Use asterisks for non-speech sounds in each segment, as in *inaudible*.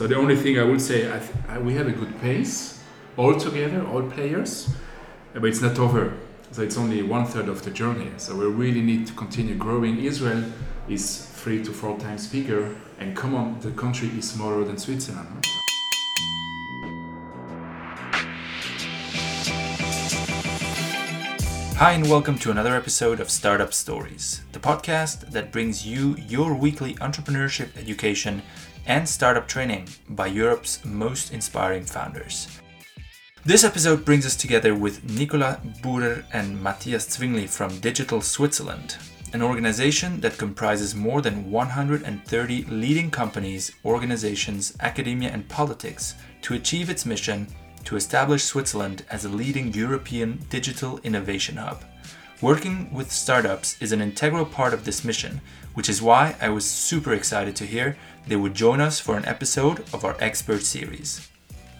So the only thing I would say, I th- I, we have a good pace all together, all players, but it's not over. So it's only one third of the journey. So we really need to continue growing. Israel is three to four times bigger, and come on, the country is smaller than Switzerland. Hi, and welcome to another episode of Startup Stories, the podcast that brings you your weekly entrepreneurship education and startup training by Europe's most inspiring founders. This episode brings us together with Nicolas Bürer and Matthias Zwingli from Digital Switzerland, an organization that comprises more than 130 leading companies, organizations, academia, and politics to achieve its mission to establish Switzerland as a leading European digital innovation hub. Working with startups is an integral part of this mission, which is why I was super excited to hear they would join us for an episode of our expert series.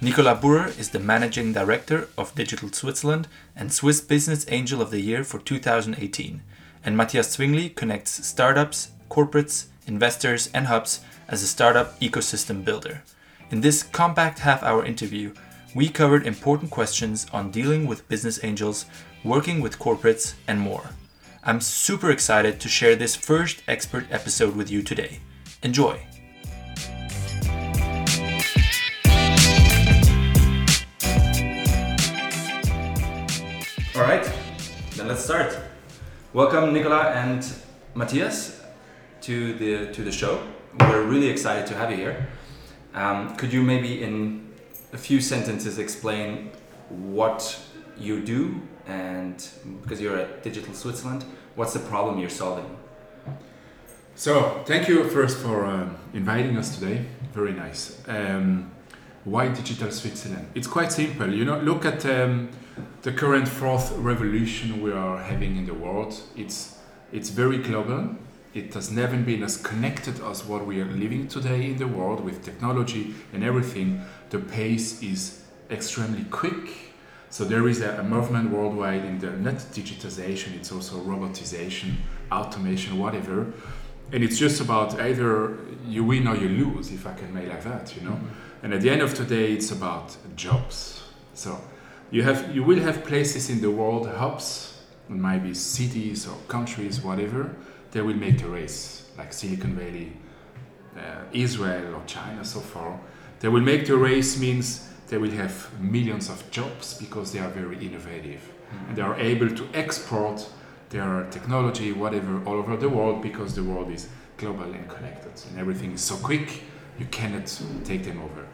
Nicolas Bürer is the managing director of Digital Switzerland and Swiss Business Angel of the Year for 2018, and Matthias Zwingli connects startups, corporates, investors, and hubs as a startup ecosystem builder. In this compact half hour interview, we covered important questions on dealing with business angels, working with corporates, and more. I'm super excited to share this first expert episode with you today. Enjoy! All right, then let's start. Welcome, Nicolas and Matthias, to the to the show. We're really excited to have you here. Um, could you maybe, in a few sentences, explain what you do and because you're at Digital Switzerland, what's the problem you're solving? So, thank you first for um, inviting us today. Very nice. Um, why Digital Switzerland? It's quite simple. You know, look at um, the current fourth revolution we are having in the world. It's it's very global. It has never been as connected as what we are living today in the world with technology and everything. The pace is extremely quick. So there is a, a movement worldwide in the not digitization. It's also robotization, automation, whatever and it's just about either you win or you lose if i can make like that you know mm-hmm. and at the end of the day it's about jobs so you have you will have places in the world hubs it might be cities or countries whatever they will make the race like silicon valley uh, israel or china so far they will make the race means they will have millions of jobs because they are very innovative mm-hmm. and they are able to export their technology, whatever, all over the world because the world is global and connected and everything is so quick you cannot take them over.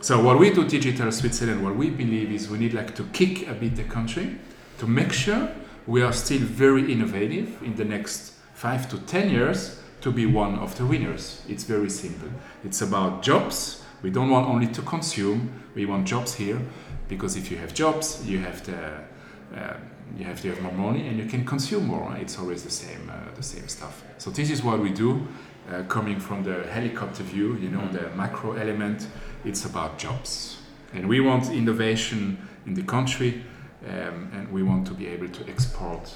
So what we do Digital Switzerland, what we believe is we need like to kick a bit the country to make sure we are still very innovative in the next five to ten years to be one of the winners. It's very simple. It's about jobs. We don't want only to consume. We want jobs here because if you have jobs, you have the uh, you have to have more money and you can consume more. It's always the same, uh, the same stuff. So this is what we do, uh, coming from the helicopter view. You know, mm-hmm. the macro element. It's about jobs, and we want innovation in the country, um, and we want to be able to export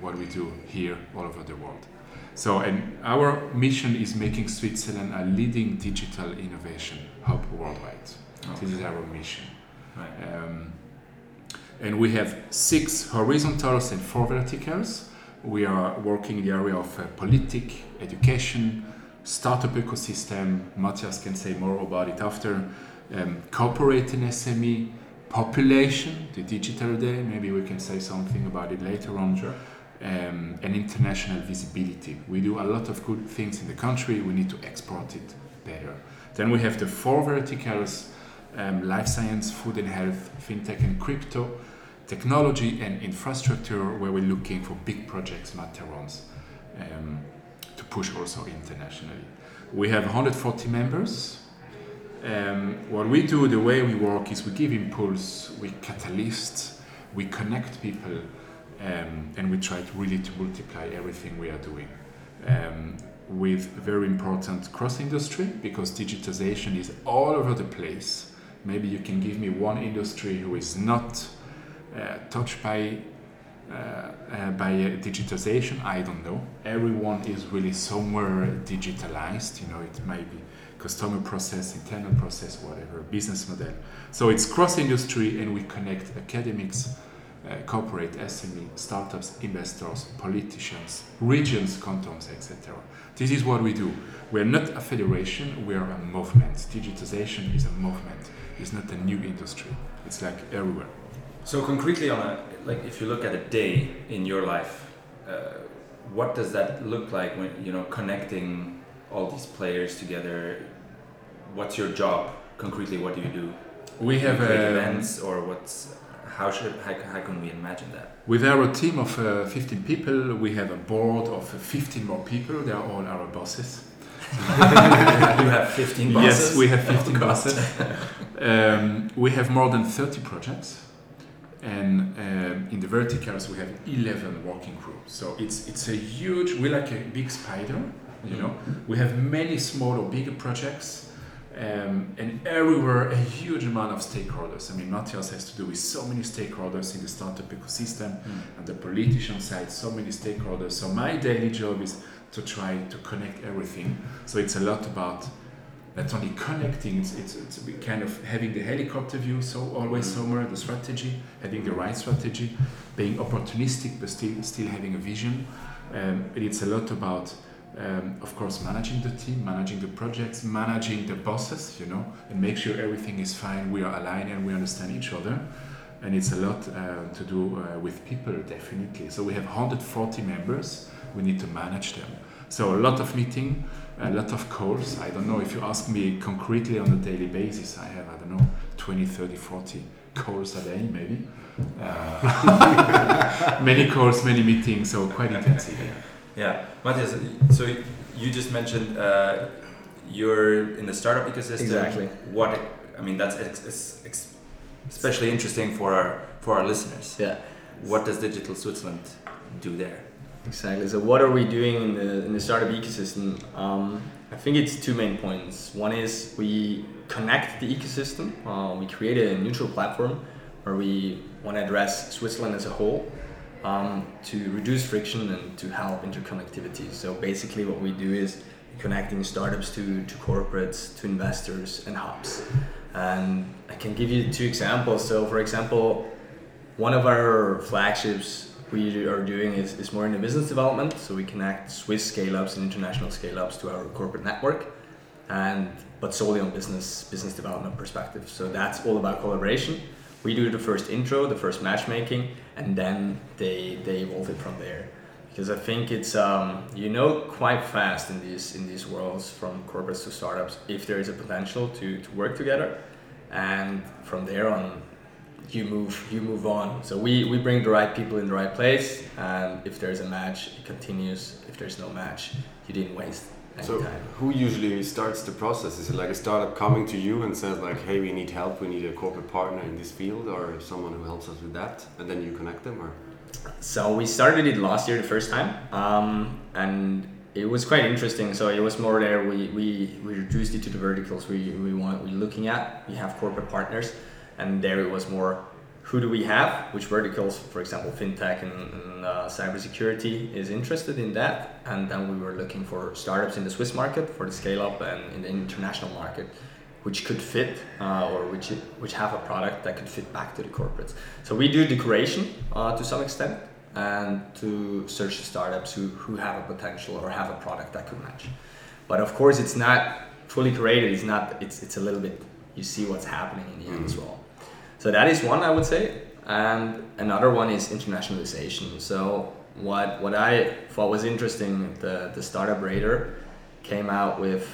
what we do here all over the world. So, and our mission is making Switzerland a leading digital innovation worldwide. Okay. This is our mission. Right. Um, and we have six horizontals and four verticals. We are working in the area of uh, politic, education, startup ecosystem. Matthias can say more about it after. Um, corporate and SME, population, the digital day. Maybe we can say something about it later on. Sure. Um, and international visibility. We do a lot of good things in the country. We need to export it better. Then we have the four verticals um, life science, food and health, fintech and crypto, technology and infrastructure, where we're looking for big projects, Materons, um, to push also internationally. We have 140 members. Um, what we do, the way we work, is we give impulse, we catalyst, we connect people, um, and we try to really to multiply everything we are doing. With very important cross industry because digitization is all over the place maybe you can give me one industry who is not uh, touched by uh, uh, by digitization. I don't know. Everyone is really somewhere digitalized. You know, it might be customer process, internal process, whatever, business model. So it's cross industry, and we connect academics, uh, corporate, SME, startups, investors, politicians, regions, cantons, etc. This is what we do. We're not a federation, we're a movement. Digitization is a movement, it's not a new industry. It's like everywhere. So concretely, on a like, if you look at a day in your life, uh, what does that look like when you know connecting all these players together? What's your job concretely? What do you do? We have events, or what's how should how, how can we imagine that? With our team of uh, 15 people, we have a board of 15 more people. They are all our bosses. *laughs* you have 15 bosses? Yes, we have 15 oh, bosses. *laughs* um, we have more than 30 projects. And um, in the verticals, we have 11 working groups. So it's, it's a huge, we're like a big spider, you know. We have many small or bigger projects um, and everywhere, a huge amount of stakeholders. I mean, Matthias has to do with so many stakeholders in the startup ecosystem, mm. and the politician side, so many stakeholders. So my daily job is to try to connect everything. So it's a lot about not only connecting, it's, it's, it's kind of having the helicopter view, so always mm. somewhere, the strategy, having the right strategy, being opportunistic, but still, still having a vision. Um, and it's a lot about um, of course, managing the team, managing the projects, managing the bosses, you know, and make sure everything is fine. We are aligned and we understand each other. And it's a lot uh, to do uh, with people, definitely. So we have 140 members. We need to manage them. So a lot of meeting, a lot of calls. I don't know if you ask me concretely on a daily basis. I have, I don't know, 20, 30, 40 calls a day, maybe. Uh, *laughs* many calls, many meetings, so quite intensive. Yeah. Yeah, Matthias. So you just mentioned uh, you're in the startup ecosystem. Exactly. What I mean that's ex ex especially interesting for our for our listeners. Yeah. What does Digital Switzerland do there? Exactly. So what are we doing in the in the startup ecosystem? Um, I think it's two main points. One is we connect the ecosystem. Uh, we create a neutral platform where we want to address Switzerland as a whole um, to reduce friction and to help interconnectivity. So basically, what we do is connecting startups to, to corporates, to investors, and hubs. And I can give you two examples. So, for example, one of our flagships we are doing is, is more in the business development. So we connect Swiss scale ups and international scale ups to our corporate network, and but solely on business business development perspective. So that's all about collaboration we do the first intro, the first matchmaking, and then they they evolve it from there. Because I think it's um, you know quite fast in these in these worlds from corporates to startups if there is a potential to, to work together, and from there on you move you move on. So we, we bring the right people in the right place, and if there's a match, it continues. If there's no match, you didn't waste so who usually starts the process? Is it like a startup coming to you and says like, "Hey, we need help. We need a corporate partner in this field, or someone who helps us with that," and then you connect them, or? So we started it last year the first time, um, and it was quite interesting. So it was more there. We, we, we reduced it to the verticals we, we want we're looking at. We have corporate partners, and there it was more who do we have, which verticals, for example, fintech and, and uh, cybersecurity is interested in that. And then we were looking for startups in the Swiss market for the scale up and in the international market, which could fit uh, or which, which have a product that could fit back to the corporates. So we do decoration uh, to some extent and to search the startups who, who have a potential or have a product that could match. But of course, it's not fully created. It's not. It's it's a little bit. You see what's happening in the end as mm. well. So that is one I would say, and another one is internationalization. So what what I thought was interesting, the the startup radar came out with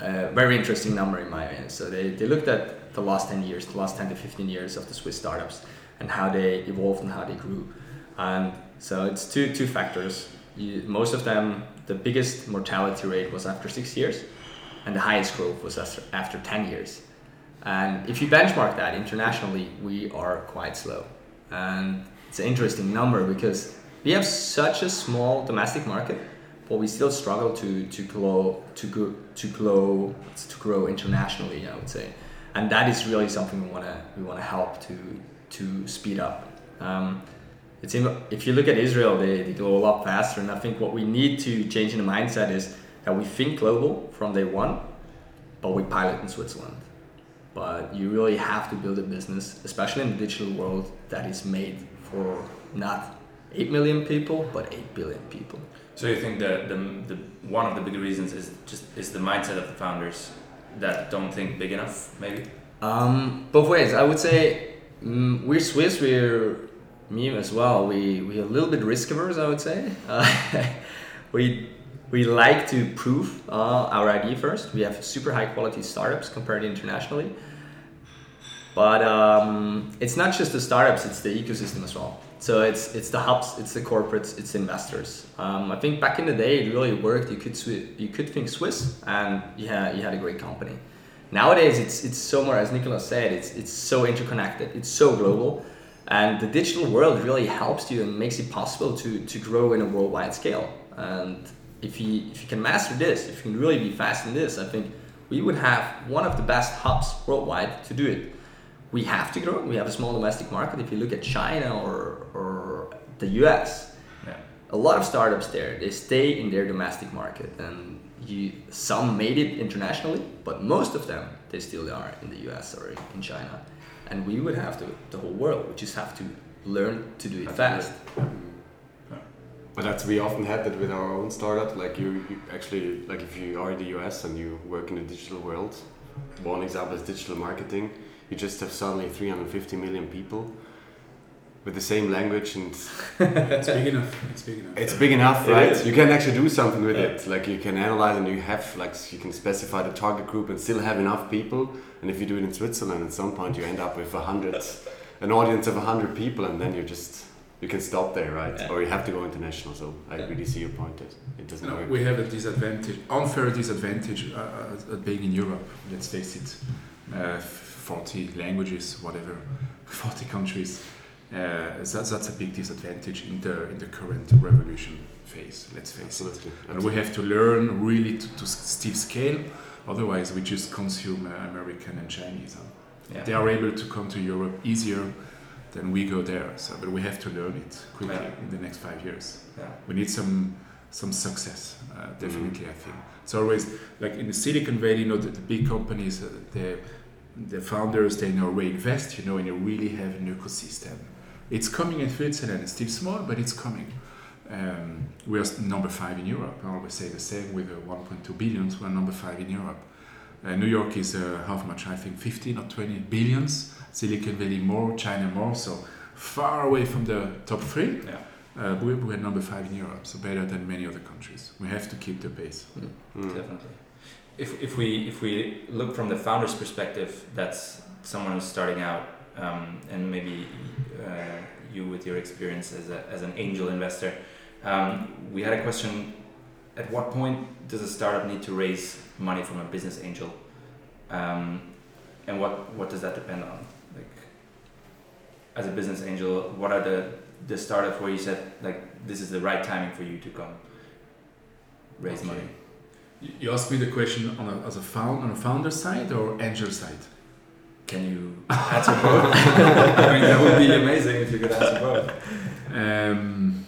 a very interesting number in my opinion. So they, they looked at the last 10 years, the last 10 to 15 years of the Swiss startups and how they evolved and how they grew. And so it's two two factors. You, most of them, the biggest mortality rate was after six years, and the highest growth was after, after 10 years. And if you benchmark that internationally, we are quite slow. And it's an interesting number because we have such a small domestic market, but we still struggle to to grow to grow to grow to grow internationally. I would say, and that is really something we want to we want to help to to speed up. Um, it's in, if you look at Israel, they, they go a lot faster, and I think what we need to change in the mindset is that we think global from day one, but we pilot in Switzerland. But you really have to build a business, especially in the digital world, that is made for not 8 million people, but 8 billion people. So you think that the, the one of the big reasons is just is the mindset of the founders that don't think big enough, maybe? Um, both ways. I would say mm, we're Swiss. We're me as well. We we're a little bit risk averse. I would say. Uh, *laughs* we we like to prove uh, our idea first. We have super high quality startups compared internationally. But um, it's not just the startups; it's the ecosystem as well. So it's it's the hubs, it's the corporates, it's investors. Um, I think back in the day, it really worked. You could you could think Swiss, and you had you had a great company. Nowadays, it's it's so more as Nicolas said. It's it's so interconnected. It's so global, and the digital world really helps you and makes it possible to to grow in a worldwide scale. And if you if you can master this, if you can really be fast in this, I think we would have one of the best hubs worldwide to do it we have to grow. We have a small domestic market. If you look at China or, or the US, Yeah. a lot of startups there, they stay in their domestic market. And you, some made it internationally, but most of them, they still are in the US or in China. And we would have to, the whole world, we just have to learn to do it fast. But that's we often had that with our own startup. Like you, you actually like if you are in the US and you work in the digital world. One example is digital marketing. You just have suddenly 350 million people with the same language and *laughs* It's big enough. It's big enough. it's big enough, right? is. You can actually do something with it. Like you can analyze and you have like you can specify the target group and still have enough people. And if you do it in Switzerland, at some point you end up with a hundred, an audience of a hundred people, and then you just you can stop there, right? Yeah. Or you have to go international. So I Yeah. really see your point that it doesn't No, work. we have a disadvantage, unfair disadvantage uh, uh, at being in Europe. Let's face it, uh, 40 languages, whatever, *laughs* 40 countries. Uh, that's, that's a big disadvantage in the in the current revolution phase. Let's face it. Absolutely. And we have to learn really to, to still scale. Otherwise, we just consume uh, American and Chinese. Huh? Yeah. They are able to come to Europe easier than we go there. So, but we have to learn it quickly Yeah. in the next five years. Yeah. we need some some success uh, definitely i think. It's always like in the silicon valley you know the, the big companies uh, the the founders they know reinvest you know and you really have an ecosystem. It's coming in switzerland it's still small but it's coming. Um, we are number five in europe. I always say the same with uh, 1.2 billions we're number five in europe. Uh, new york is uh, how much i think 15 or 20 billions silicon valley more china more so far away from the top three Yeah. uh, we, we're number five in Europe, so better than many other countries. We have to keep the pace. Mm. Definitely. If, if we if we look from the founder's perspective, that's someone who's starting out, um, and maybe uh, you with your experience as, a, as an angel investor, um, we had a question: At what point does a startup need to raise money from a business angel, um, and what what does that depend on? As a business angel, what are the the startups where you said like this is the right timing for you to come raise Okay. money? You- You asked me the question on a, as a found on a founder side or angel side. Can you *laughs* answer both? I mean, that would be amazing if you could answer both. *laughs* Um,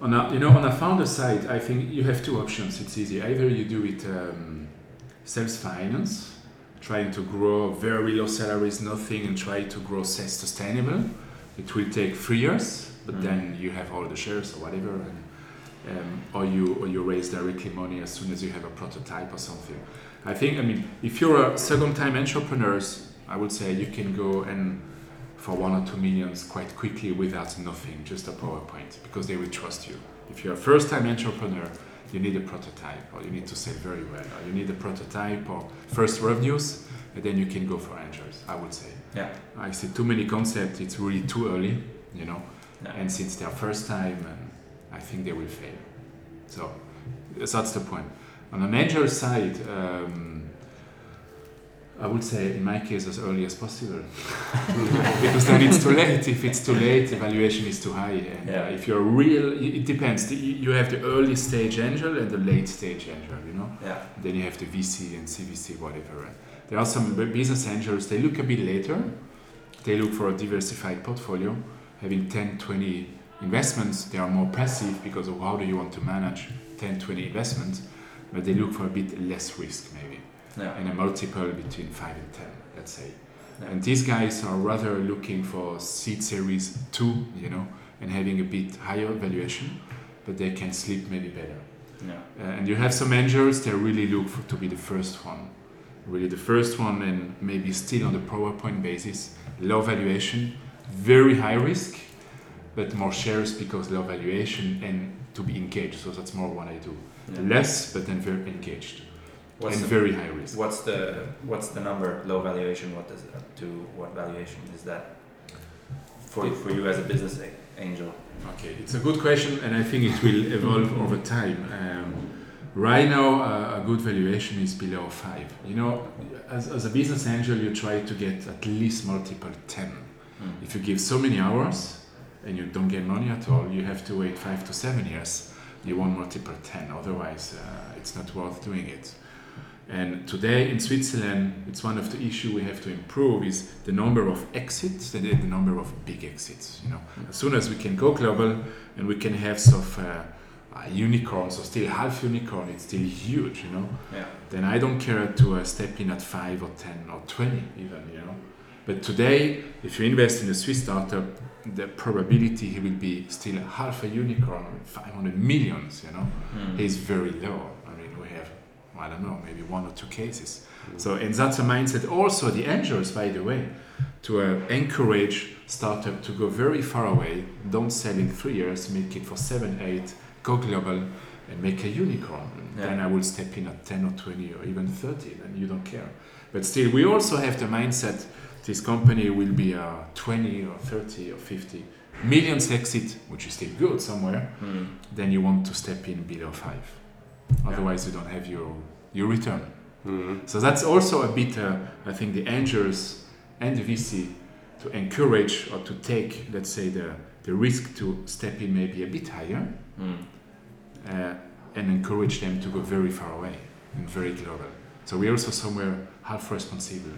on a, you know, on a founder side, I think you have two options. It's easy. Either you do it um, self-finance, trying to grow very low salaries, nothing, and try to grow self-sustainable. It will take three years, but Mm. then you have all the shares or whatever, and, um, or you or you raise directly money as soon as you have a prototype or something. I think. I mean, if you're a second-time entrepreneurs, I would say you can go and for one or two millions quite quickly without nothing, just a PowerPoint, because they will trust you. If you're a first-time entrepreneur, you need a prototype, or you need to sell very well, or you need a prototype or first revenues, and then you can go for angels. I would say. Yeah. I see too many concepts. It's really too early, you know. Yeah. And since they're first time, and I think they will fail. So that's the point. On an angel side, um, I would say in my case as early as possible, *laughs* because then it's too late. If it's too late, evaluation is too high. And Yeah. uh, if you're real, it it depends. You have the early stage angel and the late stage angel. You know. Yeah. Then you have the VC and CVC, whatever. There are some business angels, they look a bit later. They look for a diversified portfolio. Having 10, 20 investments, they are more passive because of how do you want to manage 10, 20 investments. But they look for a bit less risk, maybe. Yeah. and a multiple between 5 and 10, let's say. Yeah. And these guys are rather looking for seed series 2, you know, and having a bit higher valuation, but they can sleep maybe better. Yeah. Uh, and you have some angels that really look for, to be the first one. Really the first one and maybe still on the PowerPoint basis, low valuation, very high risk, but more shares because low valuation and to be engaged. So that's more what I do. Yeah. Less, but then very engaged What's and the, very high risk. what's the what's the number? Low valuation. What does it up to? What valuation is that for for you as a business angel? Okay, it's a good question, and I think it will evolve over time. Um, right now, uh, a good valuation is below five. You know, as, as a business angel, you try to get at least multiple 10. Mm. If you give so many hours and you don't get money at all, you have to wait five to seven years. You want multiple 10, otherwise, uh, it's not worth doing it. And today in Switzerland, it's one of the issues we have to improve is the number of exits and the number of big exits. You know, as soon as we can go global and we can have some uh, uh, unicorns or still half unicorn, it's still huge. You know, Yeah. then I don't care to uh, step in at five or ten or twenty even. You know, but today, if you invest in a Swiss startup, the probability he will be still half a unicorn, 500 millions. You know Mm. is very low. I mean, we have, I don't know, maybe one or two cases. So, and that's a mindset also the angels, by the way, to uh, encourage startup to go very far away, don't sell in three years, make it for seven, eight, go global and make a unicorn. Yeah. Then I will step in at 10 or 20 or even 30 and you don't care. But still, we also have the mindset this company will be uh, 20 or 30 or 50 millions exit, which is still good somewhere Mm. then you want to step in below five. Otherwise, you don't have your your return. Mhm. So that's also a bit, uh, I think, the angels and the VC to encourage or to take, let's say, the the risk to step in maybe a bit higher Mm. uh, and encourage them to go very far away and very global. So we're also somewhere half responsible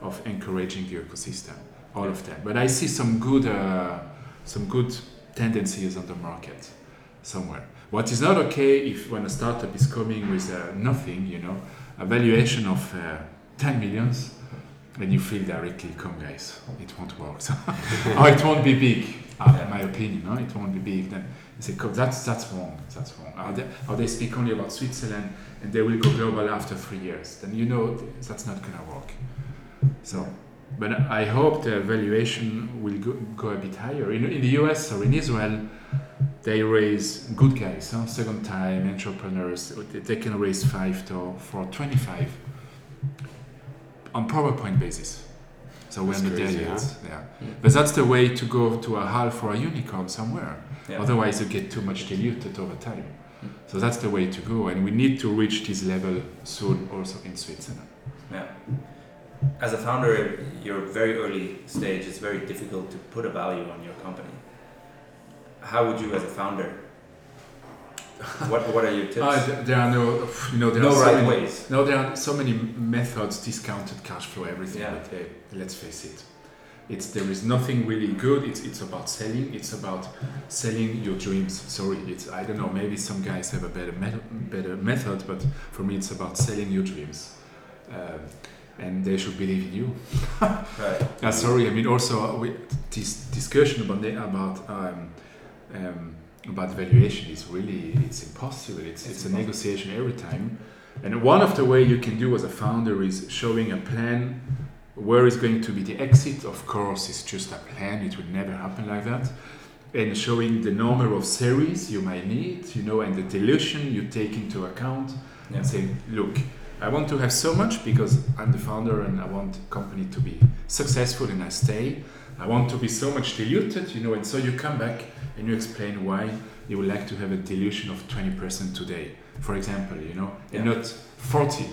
of encouraging the ecosystem, all of them. But I see some good, uh, some good tendencies on the market somewhere. What is not okay if when a startup is coming with uh, nothing, you know, a valuation of uh, 10 millions, and you feel directly, come guys, it won't work. *laughs* or it won't be big, uh, Yeah. my opinion, no? it won't be big. Then you say, "Come, that's, that's wrong, that's wrong. Or they, or they speak only about Switzerland and they will go global after three years. Then you know that's not going to work. So, but I hope the valuation will go, go a bit higher. In, in the US or in Israel, they raise good guys, huh? second time entrepreneurs. They- They can raise five to for 25 on PowerPoint basis. So That's when the crazy, day huh? is, yeah. But that's the way to go to a half or a unicorn somewhere. Yeah. Otherwise, you get too much diluted over time. Mm. So that's the way to go, and we need to reach this level soon, also in Switzerland. Yeah. As a founder, you're very early stage. It's very difficult to put a value on your company. How would you, as a founder, what What are your tips? *laughs* Uh, there are no, you know, there no are so right many, ways. No, there are so many methods, discounted cash flow, everything. Yeah. But uh, let's face it, it's there is nothing really good. It's it's about selling. It's about selling your dreams. Sorry, it's I don't know. Maybe some guys have a better method, better method, but for me, it's about selling your dreams. Um, and they should believe in you. *laughs* Right. *laughs* Uh, sorry, I mean also we, this discussion about the, about um, um, about valuation is really it's impossible. It's, It's it's a negotiation every time. And one of the way you can do as a founder is showing a plan where is going to be the exit. Of course, it's just a plan. It will never happen like that. And showing the number of series you might need, you know, and the dilution you take into account Yeah. and say, look, I want to have so much because I'm the founder and I want the company to be successful and I stay. I want to be so much diluted, you know, and so you come back and you explain why you would like to have a dilution of 20% today, for example, you know, and not 40.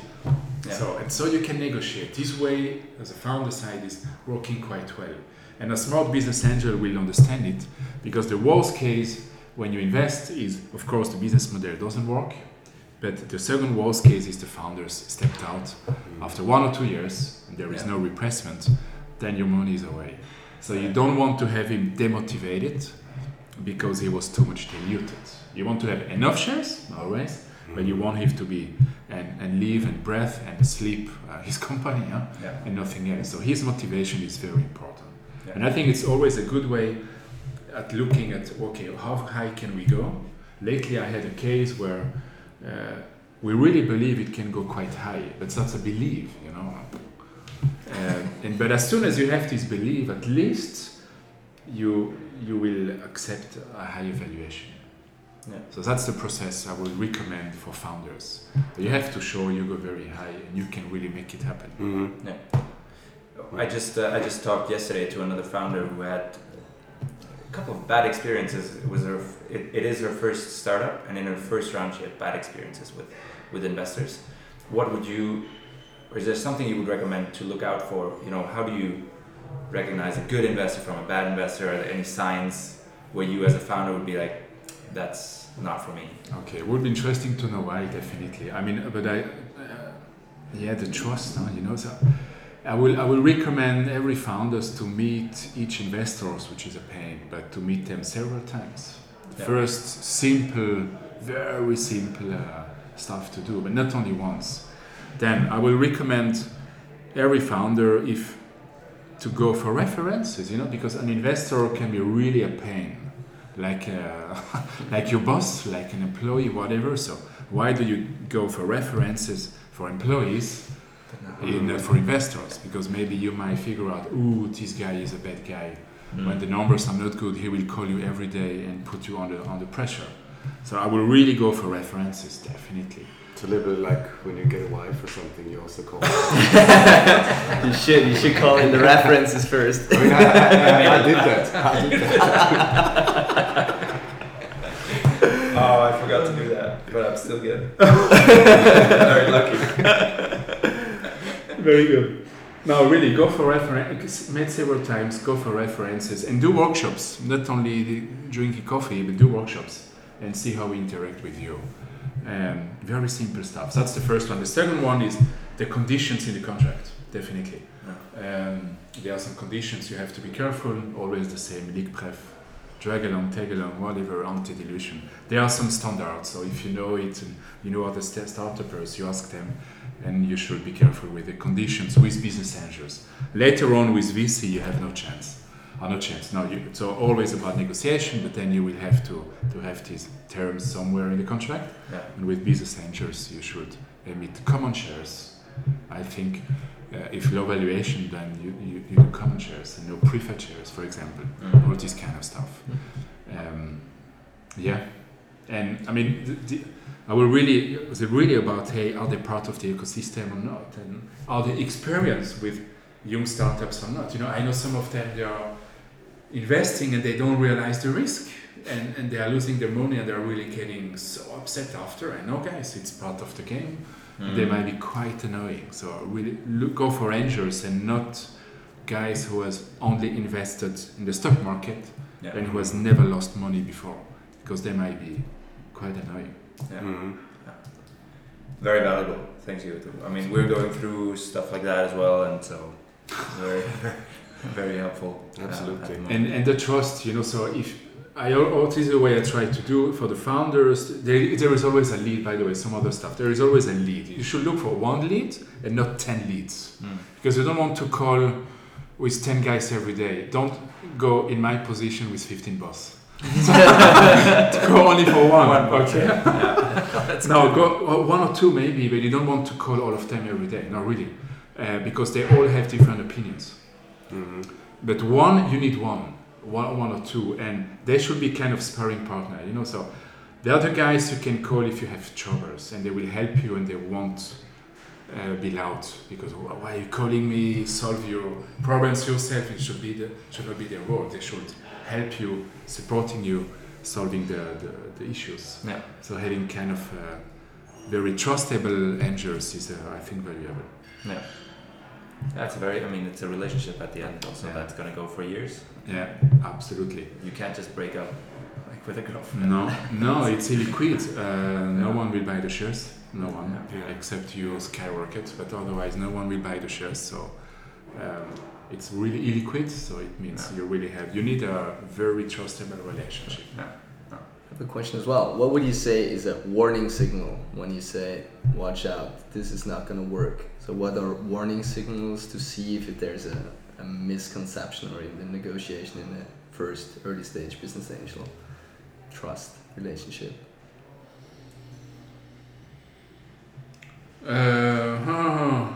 Yeah. So and so you can negotiate. This way, as a founder side, is working quite well. And a smart business angel will understand it because the worst case when you invest is, of course, the business model doesn't work. But the second worst case is the founders stepped out after one or two years and there is Yeah. no replacement, then your money is away. So you don't want to have him demotivated because he was too much diluted. You want to have enough shares, always, but you want him to be and, and live and breathe and sleep uh, his *laughs* company huh? Yeah. and nothing else. So his motivation is very important. Yeah. And I think it's always a good way at looking at okay, how high can we go? Lately, I had a case where uh, we really believe it can go quite high, but that's a belief, you know. Uh, and but as soon as you have this belief, at least you you will accept a higher valuation. Yeah. So that's the process I would recommend for founders. You have to show you go very high and you can really make it happen. Mm-hmm. I just uh, I just talked yesterday to another founder who had a couple of bad experiences. It was her it, it is her first startup, and in her first round she had bad experiences with with investors. What would you, or is there something you would recommend to look out for? You know, how do you recognize a good investor from a bad investor? Are there any signs where you as a founder would be like, that's not for me? Okay, it would be interesting to know why, definitely. I mean, but I, uh, yeah, the trust, you know. So I will, I will recommend every founders to meet each investors, which is a pain, but to meet them several times. Yeah. First, simple, very simple uh, stuff to do, but not only once. Then I will recommend every founder if to go for references, you know, because an investor can be really a pain like uh, *laughs* like your boss, like an employee, whatever. So why do you go for references for employees in, uh, for investors? Because maybe you might figure out, oh, this guy is a bad guy. When the numbers are not good, he will call you every day and put you under under pressure. So I will really go for references, definitely. It's a little bit like when you get a wife or something, you also call. *laughs* You should you should call in the references first. I mean, I, I, I, I did that. *laughs* I did that. Oh, I forgot to do that, but I'm still good. *laughs* Very lucky. Very good. No, really, go for references. Met several times. Go for references and do workshops. Not only the, drinking coffee, but do workshops and see how we interact with you. Um, very simple stuff. That's the first one. The second one is the conditions in the contract. Definitely, um, there are some conditions you have to be careful. Always the same. Liq pref, drag along, tag along, whatever, anti-dilution. There are some standards. So if you know it, and you know other st- startups, you ask them and you should be careful with the conditions with business angels. Later on with VC, you have no chance. Or no chance. No, you, so always about negotiation, but then you will have to, to have these terms somewhere in the contract. Yeah. And with business angels, you should emit common shares. I think uh, if low valuation, then you, you, you do common shares and no preferred shares, for example. All this kind of stuff. Um, yeah. And I mean, the, the, I will really, was it really about, hey, are they part of the ecosystem or not? And are they experienced with young startups or not? You know, I know some of them, they are investing and they don't realize the risk and, and they are losing their money and they're really getting so upset after. I know, guys, it's part of the game. And they might be quite annoying. So really look, go for angels and not guys who has only invested in the stock market Yeah. and who has never lost money before because they might be quite annoying. Yeah. Mhm. Very valuable. Thank you. I mean, we're going through stuff like that as well, and so very, *laughs* very helpful. uh, Absolutely. the moment. And and the trust, you know. So if I al- what is the way I try to do for the founders. There, there is always a lead, by the way. Some other stuff. There is always a lead. You should look for one lead and not ten leads Mm. because you don't want to call with ten guys every day. Don't go in my position with fifteen boss. to *laughs* go only for one. One, okay. Yeah. No, go one or two maybe, but you don't want to call all of them every day. No, really, uh, because they all have different opinions. Mhm. But one, you need one, one, one or two, and they should be kind of sparring partner. You know, so the other guys you can call if you have troubles, and they will help you, and they won't uh, be loud because why are you calling me? Solve your problems yourself. It should be the should not be their role. They should help you, supporting you, solving the the, the issues. Yeah. So having kind of uh, very trustable angels is, uh, I think, valuable. Yeah. That's a very. I mean, it's a relationship at the end. Also, Yeah. that's gonna go for years. Yeah, absolutely. You can't just break up like with a girlfriend. No, no, *laughs* it's illiquid. Uh, no Yeah. one will buy the shares. No one, Yeah. except you skyrocket. But otherwise, no one will buy the shares. So um, it's really illiquid. So it means Yeah. you really have. You need a very trustable relationship. I have a question as well. What would you say is a warning signal when you say, watch out, this is not going to work? So, what are warning signals to see if there's a, a misconception or in the negotiation in the first early stage business angel trust relationship? Uh,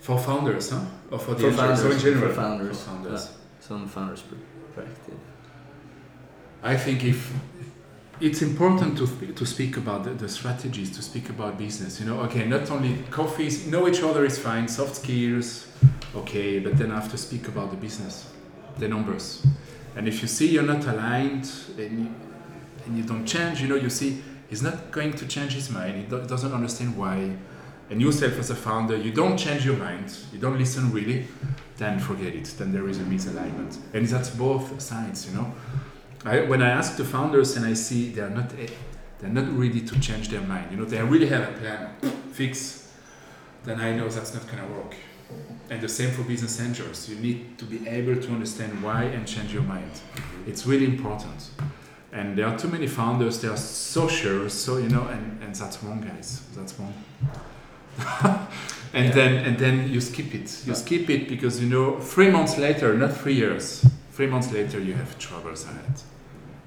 for founders, huh? Or for the For angels? So in general, for founders, For founders. yeah. Some founders perspective. I think if it's important to, to speak about the, the strategies, to speak about business. You know, okay, not only coffees, know each other is fine, soft skills, okay, but then I have to speak about the business, the numbers. And if you see you're not aligned and you, and you don't change, you know, you see he's not going to change his mind. He do- doesn't understand why. And yourself as a founder, you don't change your mind, you don't listen really, then forget it. Then there is a misalignment. And that's both sides, you know. I, when I ask the founders and I see they're not eh, they're not ready to change their mind, you know, they really have a plan, fix, then I know that's not gonna work. And the same for business angels. You need to be able to understand why and change your mind. It's really important. And there are too many founders. They are so sure, so you know, and, and that's wrong, guys. That's wrong. *laughs* and Yeah. then and then you skip it. You skip it because you know three months later, not three years. Three months later, you have troubles ahead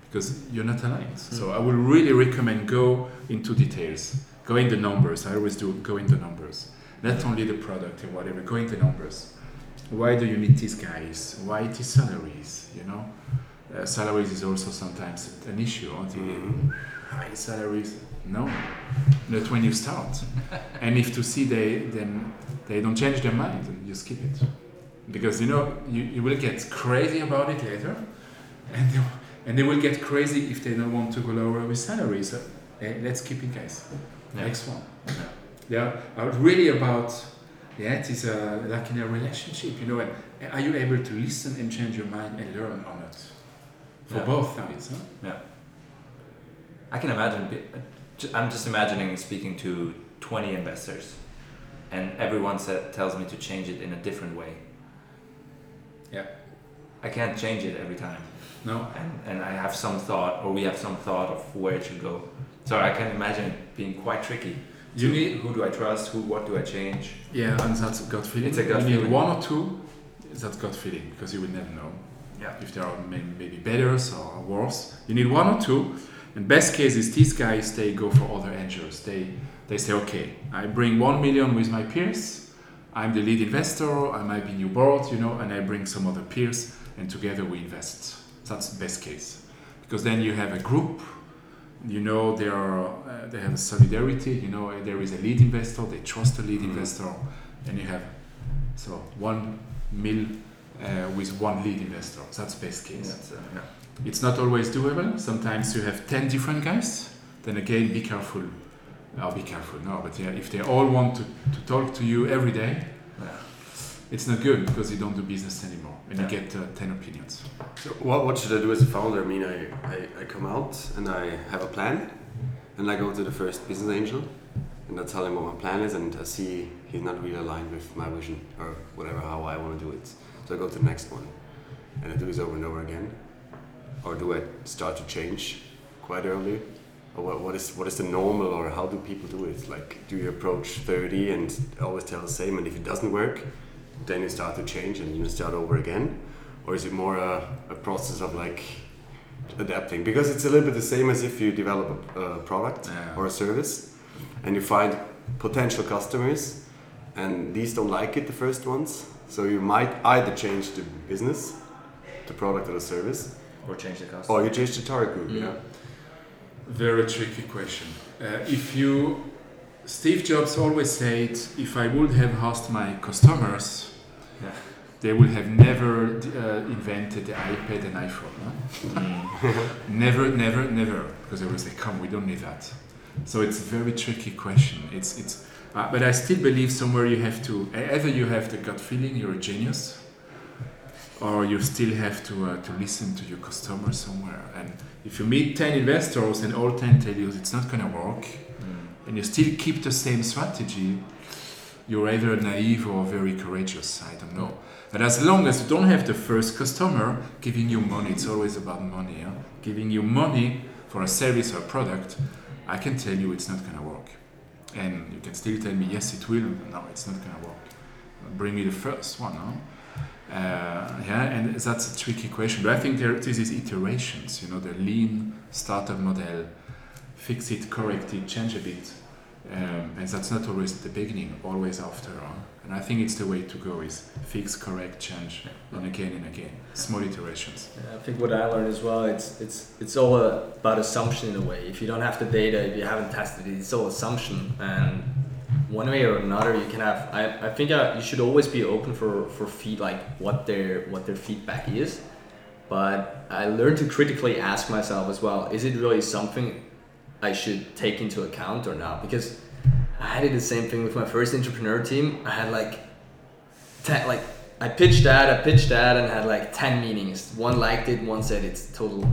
because you're not aligned. So I would really recommend go into details. Go in the numbers. I always do. Go in the numbers. Not only the product or whatever. Go in the numbers. Why do you need these guys? Why these salaries? You know, uh, salaries is also sometimes an issue. Aren't you? Mhm. high salaries. No, not when you start. *laughs* and if to see they then they don't change their mind, you skip it, because you know you, you will get crazy about it later, and they, and they will get crazy if they don't want to go lower with salaries. So, eh, let's keep it, guys. Yeah. Next one. yeah are, are really about yeah, it is uh, like in a relationship, you know. And are you able to listen and change your mind and learn on it For Yeah. both sides, huh? I can imagine. I'm just imagining speaking to 20 investors, and everyone sa- tells me to change it in a different way. Yeah. I can't change it every time, No. and and I have some thought, or we have some thought of where it should go. So I can imagine being quite tricky. You need who do I trust? Who? What do I change? Yeah, and that's a gut feeling. It's a gut you need feeling. one or two. That's gut feeling because you will never know Yeah. if they are maybe better or worse. You need one or two. And best case is these guys they go for other angels. They they say, okay, I bring one million with my peers. I'm the lead investor. I might be new board, you know, and I bring some other peers, and together we invest. That's the best case because then you have a group. You know, they are uh, they have a solidarity. You know, there is a lead investor. They trust the lead Mhm. investor, and you have so one mil uh, with one lead investor. That's best case. That's, uh, yeah. It's not always doable. Sometimes you have 10 different guys. Then again, be careful. I'll be careful. No, but yeah, if they all want to, to talk to you every day, Yeah. it's not good because you don't do business anymore and Yeah. you get uh, 10 opinions. So what, what should I do as a founder? I mean, I, I, I come out and I have a plan, and I go to the first business angel, and I tell him what my plan is, and I see he's not really aligned with my vision or whatever how I want to do it. So I go to the next one, and I do this over and over again, or do I start to change quite early? Or what, what is what is the normal, or how do people do it? Like, do you approach thirty and always tell the same, and if it doesn't work, then you start to change and you start over again? or is it more a, a process of like adapting because it's a little bit the same as if you develop a, a product Yeah. or a service and you find potential customers and these don't like it the first ones so you might either change the business the product or the service Or change the cost. or you change the target group Mm. yeah Very tricky question. Uh, if you, Steve Jobs always said, if I would have asked my customers, Yeah. they would have never uh, invented the iPad and iPhone. huh? Mm. *laughs* *laughs* Never, never, never, because they would say, "Come, we don't need that." So it's a very tricky question. It's it's, uh, but I still believe somewhere you have to either you have the gut feeling you're a genius, or you still have to uh, to listen to your customers somewhere. And if you meet ten investors and all ten tell you it's not gonna work, Mm. and you still keep the same strategy, you're either naive or very courageous. I don't know. But as long as you don't have the first customer giving you money, it's always about money. Huh? Giving you money for a service or a product, I can tell you it's not going to work. And you can still tell me, yes, it will. No, it's not going to work. Bring me the first one. Huh? Uh, yeah, and that's a tricky question. But I think there this is iterations. You know, the lean startup model, fix it, correct it, change a bit, um, and that's not always at the beginning, always after. Huh? And I think it's the way to go: is fix, correct, change, and again and again, small iterations. Yeah, I think what I learned as well, it's it's it's all about assumption in a way. If you don't have the data, if you haven't tested it, it's all assumption and one way or another you can have i, I think uh, you should always be open for for feed like what their what their feedback is. But i learned to critically ask myself as well is it really something i should take into account or not? Because i did the same thing with my first entrepreneur team. I had like 10 like i pitched that i pitched that and had like 10 meetings. One liked it one said it's total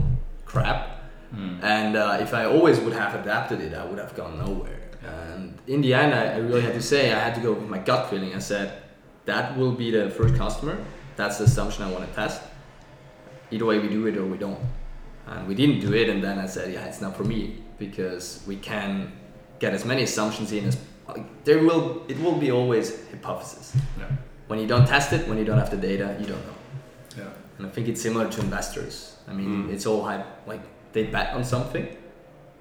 crap. Mm. and uh, if i always would have adapted it i would have gone nowhere and in the end, I, I really had to say I had to go with my gut feeling. I said that will be the first customer. That's the assumption I want to test. Either way, we do it or we don't. And we didn't do it, and then I said, yeah, it's not for me because we can get as many assumptions in as like, there will. It will be always hypothesis. Yeah. When you don't test it, when you don't have the data, you don't know. Yeah. And I think it's similar to investors. I mean, Mm. it's all hype. Like they bet on something,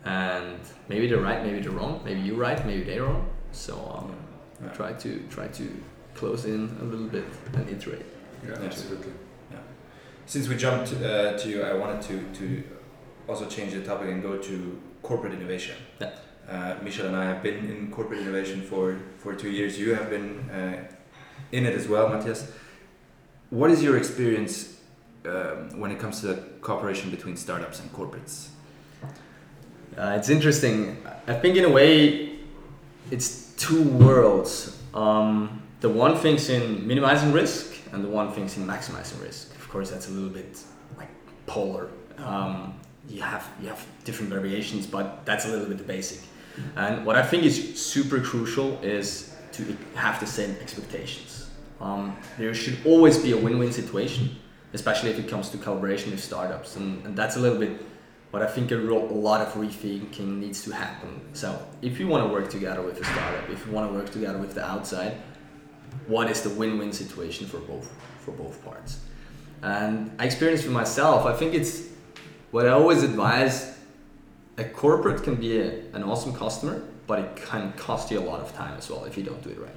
and maybe they're right, maybe they're wrong. Maybe you're right, maybe they're wrong. So um, Yeah. try to try to close in a little bit and iterate. Yeah, absolutely. Yeah. Since we jumped uh, to you, I wanted to, to also change the topic and go to corporate innovation. Yeah. Uh, Michel and I have been in corporate innovation for, for two years. You have been uh, in it as well, Matthias. What is your experience um, when it comes to the cooperation between startups and corporates? Uh, it's interesting. I think in a way, it's two worlds. Um, the one thinks in minimizing risk, and the one thinks in maximizing risk. Of course, that's a little bit like polar. Um, you have you have different variations, but that's a little bit the basic. And what I think is super crucial is to have the same expectations. Um, there should always be a win-win situation, especially if it comes to collaboration with startups, and, and that's a little bit but I think a, ro- a lot of rethinking needs to happen. So if you want to work together with a startup, if you want to work together with the outside, what is the win-win situation for both for both parts? And I experienced for myself. I think it's what I always advise. A corporate can be a, an awesome customer, but it can cost you a lot of time as well if you don't do it right.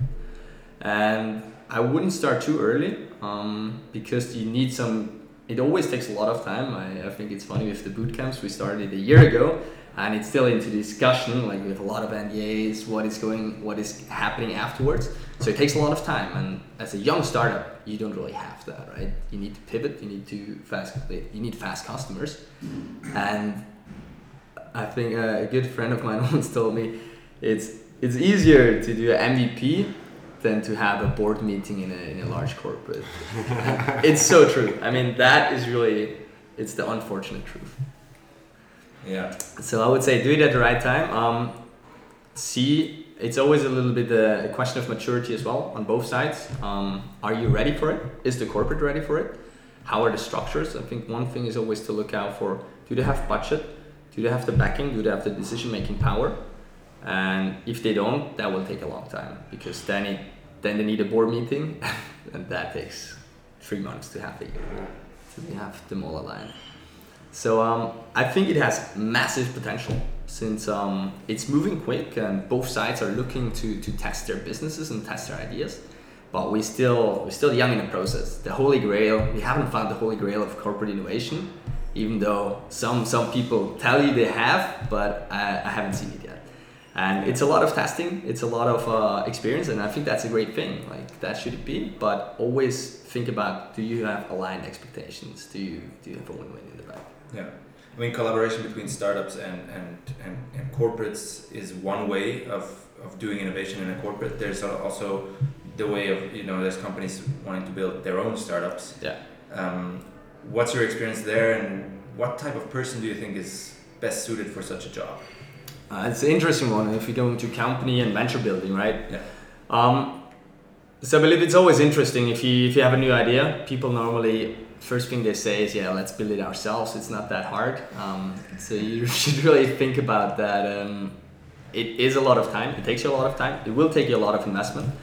And I wouldn't start too early um, because you need some it always takes a lot of time. I, I think it's funny with the boot camps. We started a year ago, and it's still into discussion. Like have a lot of NDAs, what is going, what is happening afterwards. So it takes a lot of time. And as a young startup, you don't really have that, right? You need to pivot. You need to fast. You need fast customers, and I think a good friend of mine *laughs* once told me it's it's easier to do an MVP than to have a board meeting in a, in a large corporate. *laughs* it's so true. I mean, that is really, it's the unfortunate truth. Yeah. So I would say do it at the right time. Um, see, it's always a little bit a, a question of maturity as well on both sides. Um, are you ready for it? Is the corporate ready for it? How are the structures? I think one thing is always to look out for do they have budget? Do they have the backing? Do they have the decision making power? And if they don't, that will take a long time because then it then they need a board meeting, *laughs* and that takes three months to have a year. So they have them all aligned. So um, I think it has massive potential since um, it's moving quick and both sides are looking to, to test their businesses and test their ideas. But we still we're still young in the process. The holy grail we haven't found the holy grail of corporate innovation, even though some some people tell you they have, but I, I haven't seen it. And it's a lot of testing, it's a lot of uh, experience, and I think that's a great thing. Like that should be, but always think about: Do you have aligned expectations? Do you do you have a win-win in the back? Yeah. I mean, collaboration between startups and, and, and, and corporates is one way of, of doing innovation in a corporate. There's also the way of, you know, there's companies wanting to build their own startups. Yeah. Um, what's your experience there, and what type of person do you think is best suited for such a job? Uh, it's an interesting one if you go into company and venture building, right? Yeah. Um, so I believe it's always interesting if you if you have a new idea. People normally first thing they say is, yeah, let's build it ourselves. It's not that hard. Um, so you *laughs* should really think about that. Um, it is a lot of time. It takes you a lot of time. It will take you a lot of investment.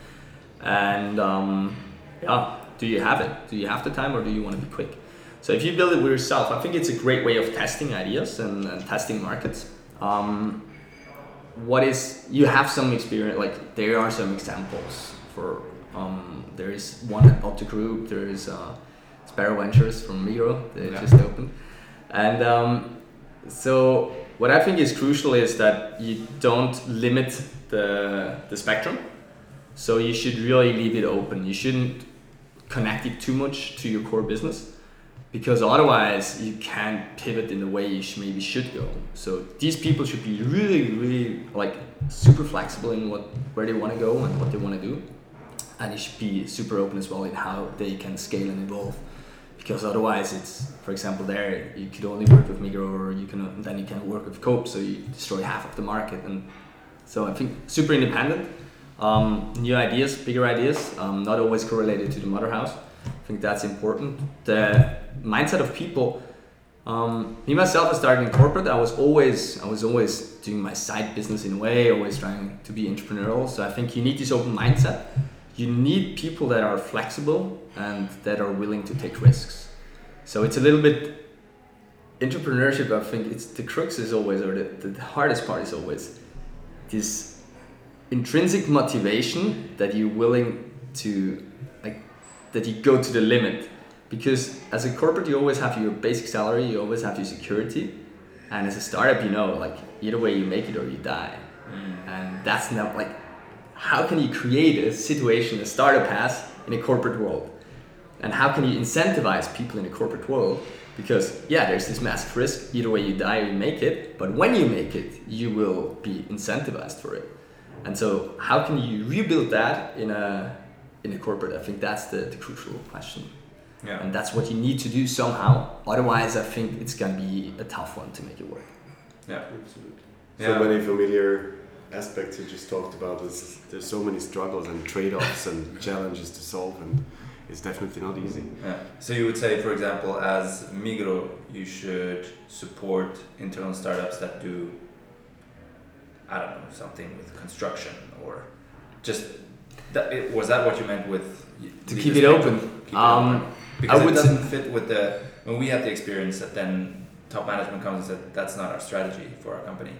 And um, yeah, do you have it? Do you have the time or do you want to be quick? So if you build it with yourself, I think it's a great way of testing ideas and, and testing markets. Um, what is you have some experience? Like there are some examples for. Um, there is one at Otto Group. There is uh, Sparrow Ventures from Migros. They Yeah. just opened, and um, so what I think is crucial is that you don't limit the the spectrum. So you should really leave it open. You shouldn't connect it too much to your core business because otherwise you can't pivot in the way you maybe should go. So these people should be really, really like super flexible in what where they want to go and what they want to do, and you should be super open as well in how they can scale and evolve. Because otherwise, it's for example, there you could only work with Migros, or you can then you can work with Coop, so you destroy half of the market. And so I think super independent, um, new ideas, bigger ideas, um, not always correlated to the mother house. I think that's important. The mindset of people. Um, me myself, I started in corporate. I was always, I was always doing my side business in a way, always trying to be entrepreneurial. So I think you need this open mindset. You need people that are flexible and that are willing to take risks. So it's a little bit entrepreneurship. I think it's the crux is always, or the, the hardest part is always this intrinsic motivation that you're willing to like that you go to the limit because as a corporate you always have your basic salary you always have your security. And as a startup you know like either way you make it or you die. Mm. And that's not like how can you create a situation a startup has in a corporate world? And how can you incentivize people in a corporate world? Because yeah there's this massive risk. Either way you die or you make it. But when you make it you will be incentivized for it. And so how can you rebuild that in a in a corporate? I think that's the, the crucial question Yeah. and that's what you need to do somehow otherwise i think it's going to be a tough one to make it work Yeah. Absolutely. Yeah. So many familiar aspects you just talked about. There's, there's so many struggles and trade-offs and *laughs* challenges to solve, and it's definitely not easy. Yeah. So you would say, for example, as Migros, you should support internal startups that do, I don't know, something with construction or just. That, was that what you meant with to keep it open Keep it um, open? Because it doesn't fit with the when we have the experience that then top management comes and said that's not our strategy for our company.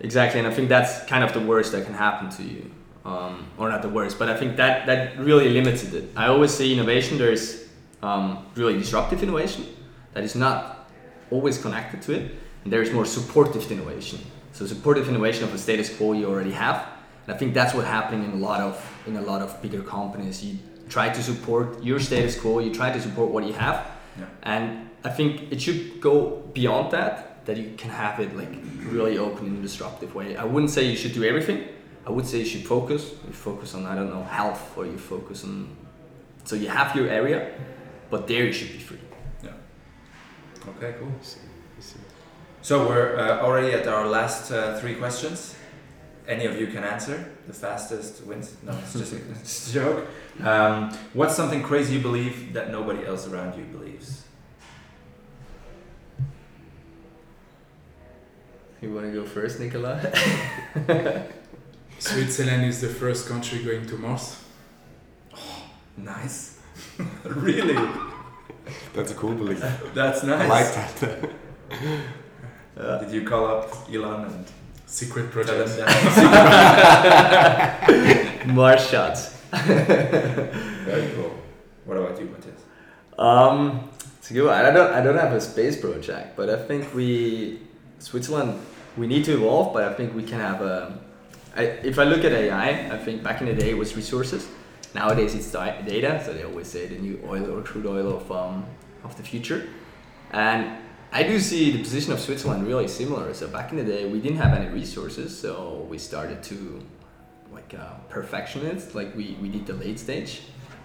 Exactly, and I think that's kind of the worst that can happen to you, um, or not the worst, but I think that that really limits it. I always say innovation. There's um, really disruptive innovation that is not always connected to it, and there is more supportive innovation. So supportive innovation of the status quo you already have, and I think that's what's happening in a lot of in a lot of bigger companies. You try to support your status quo, you try to support what you have, Yeah. and I think it should go beyond that. That you can have it like really open in a disruptive way. I wouldn't say you should do everything. I would say you should focus. You focus on I don't know health, or you focus on. So you have your area, but there you should be free. Yeah. Okay, cool. You see- you see. So we're uh, already at our last uh, three questions. Any of you can answer. The fastest wins. No, it's just, a, it's just a joke. Um, what's something crazy you believe that nobody else around you believes? You want to go first, Nicolas? *laughs* Switzerland is the first country going to Mars. Nice. *laughs* really? That's a cool belief. *laughs* That's I nice. like that. Did you call up Elon and Secret project. that? Mars shots. Very cool. What about you, Matthias? Um, it's a good one. I don't, I don't have a space project, but I think we, Switzerland, we need to evolve, but I think we can have a, I, if I look at AI, I think back in the day it was resources. Nowadays it's data, so they always say the new oil or crude oil of, um, of the future. And I do see the position of Switzerland really similar. So back in the day, we didn't have any resources, so we started to like uh, perfectionist. Like we, we did the late stage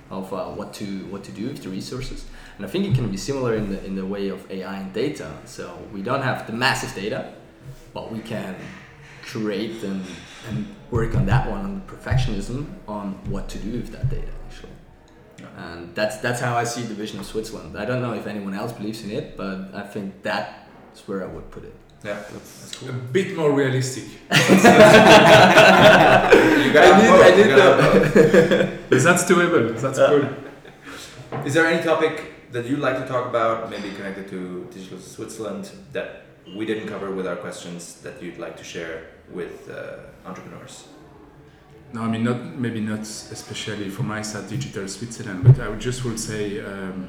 of uh, what to what to do with the resources. And I think it can be similar in the in the way of AI and data. So we don't have the massive data, but we can create and, and work on that one on the perfectionism on what to do with that data actually. And that's that's how I see the vision of Switzerland. I don't know if anyone else believes in it, but I think that's where I would put it. Yeah, that's cool. A bit more realistic. *laughs* *laughs* You got I did- both, I you did got both. *laughs* But that's doable. That's Uh, cool. Is there any topic that you'd like to talk about, maybe connected to Digital Switzerland, that we didn't cover with our questions that you'd like to share with uh, entrepreneurs? No, I mean not maybe not especially for my side, digital Switzerland, but I would just would say um,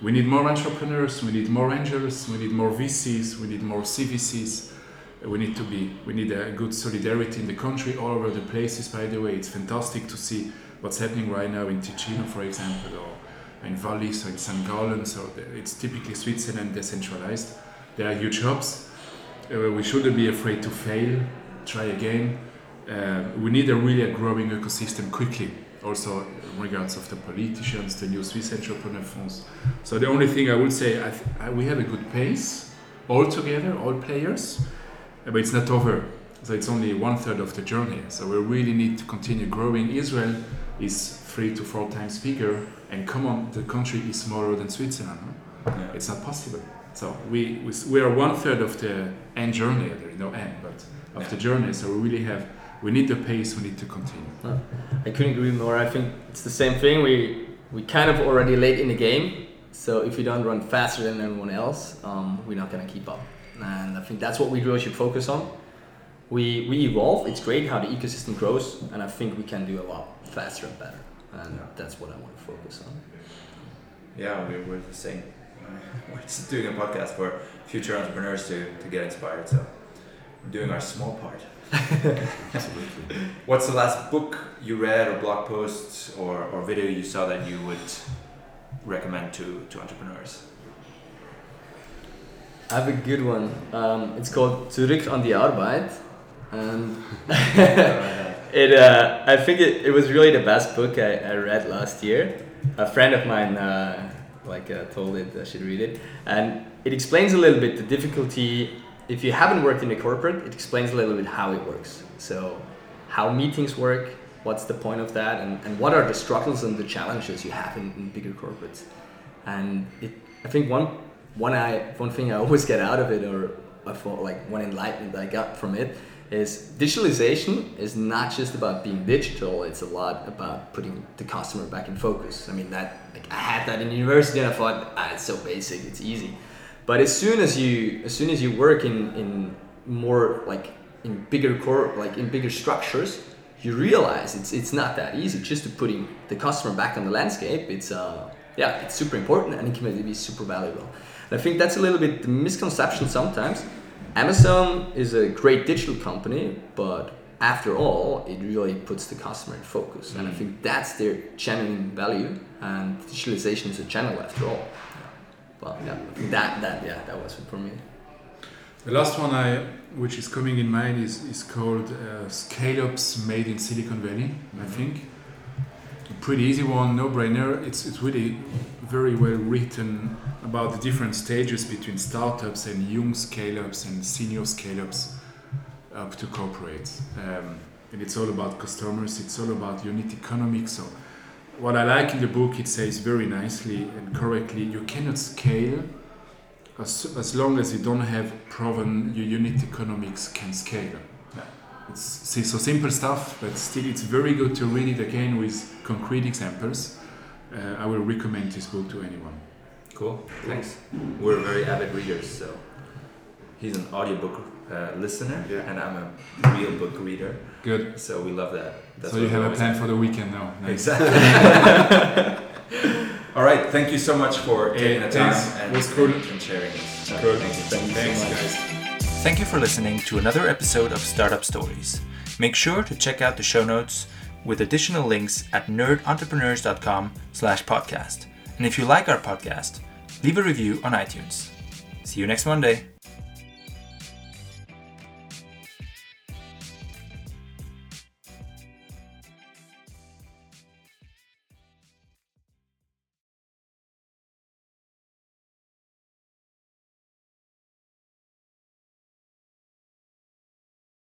we need more entrepreneurs, we need more angels, we need more VCs, we need more CVCs. We need to be we need a good solidarity in the country all over the places. By the way, it's fantastic to see what's happening right now in Ticino, for example, or in Wallis or in St. Gallen. So it's typically Switzerland decentralized. There are huge hubs. Uh, we shouldn't be afraid to fail, try again. Uh, we need a really a growing ecosystem quickly. Also, in regards of the politicians, the new Swiss entrepreneur funds. So the only thing I would say, I th- I, we have a good pace all together, all players, but it's not over. So it's only one third of the journey. So we really need to continue growing. Israel is three to four times bigger, and come on, the country is smaller than Switzerland. huh? Yeah. It's not possible. So we, we, we are one third of the end journey. There is no end, but of the journey. So we really have, we need the pace. We need to continue. I couldn't agree more. I think it's the same thing. We we kind of already late in the game. So if we don't run faster than everyone else, um, we're not gonna keep up. And I think that's what we really should focus on. We we evolve. It's great how the ecosystem grows, and I think we can do a lot faster and better. And Yeah. that's what I want to focus on. Yeah, we're, we're the same. *laughs* We're just doing a podcast for future entrepreneurs to, to get inspired. So, we're doing our small part. Absolutely. *laughs* What's the last book you read, or blog post, or, or video you saw that you would recommend to, to entrepreneurs? I have a good one. Um, it's called Zurück an die Arbeit, and *laughs* it uh, I think it, it was really the best book I, I read last year. A friend of mine uh, like uh, told it I should read it, and it explains a little bit the difficulty. If you haven't worked in a corporate, it explains a little bit how it works. So, how meetings work, what's the point of that, and, and what are the struggles and the challenges you have in, in bigger corporates. And it, I think one one I one thing I always get out of it, or I thought like one enlightenment I got from it, is digitalization is not just about being digital. It's a lot about putting the customer back in focus. I mean that like I had that in university, and I thought ah, it's so basic, it's easy. But as soon as you as soon as you work in in more like in bigger core like in bigger structures, you realize it's it's not that easy just to putting the customer back on the landscape. It's uh yeah, it's super important and it can be super valuable. And I think that's a little bit the misconception sometimes. Amazon is a great digital company, but after all, it really puts the customer in focus. And I think that's their genuine value. And digitalization is a channel after all. But yeah, that that yeah, that was it for me. The last one I, which is coming in mind is, is called uh, Scale Ups Made in Silicon Valley, I think. A pretty easy one, no brainer. It's, it's really very well written about the different stages between startups and young scale ups and senior scale ups up to corporates. Um, and it's all about customers, it's all about unit economics. So, what I like in the book, it says very nicely and correctly you cannot scale as, as long as you don't have proven your unit economics can scale. Yeah. It's see, so simple stuff, but still it's very good to read it again with concrete examples. Uh, I will recommend this book to anyone. Cool. Thanks. We're very avid readers, so he's an audiobook uh, listener, Yeah. and I'm a real book reader. Good. So we love that. That's so you have a always plan for the weekend now. Nice. Exactly. *laughs* All right. Thank you so much for taking the time thanks. and, was cool. and sharing this. Cool. Thank you. Thank you Thanks, so much. guys. Thank you for listening to another episode of Startup Stories. Make sure to check out the show notes with additional links at nerdentrepreneurs.com slash podcast. And if you like our podcast, leave a review on iTunes. See you next Monday.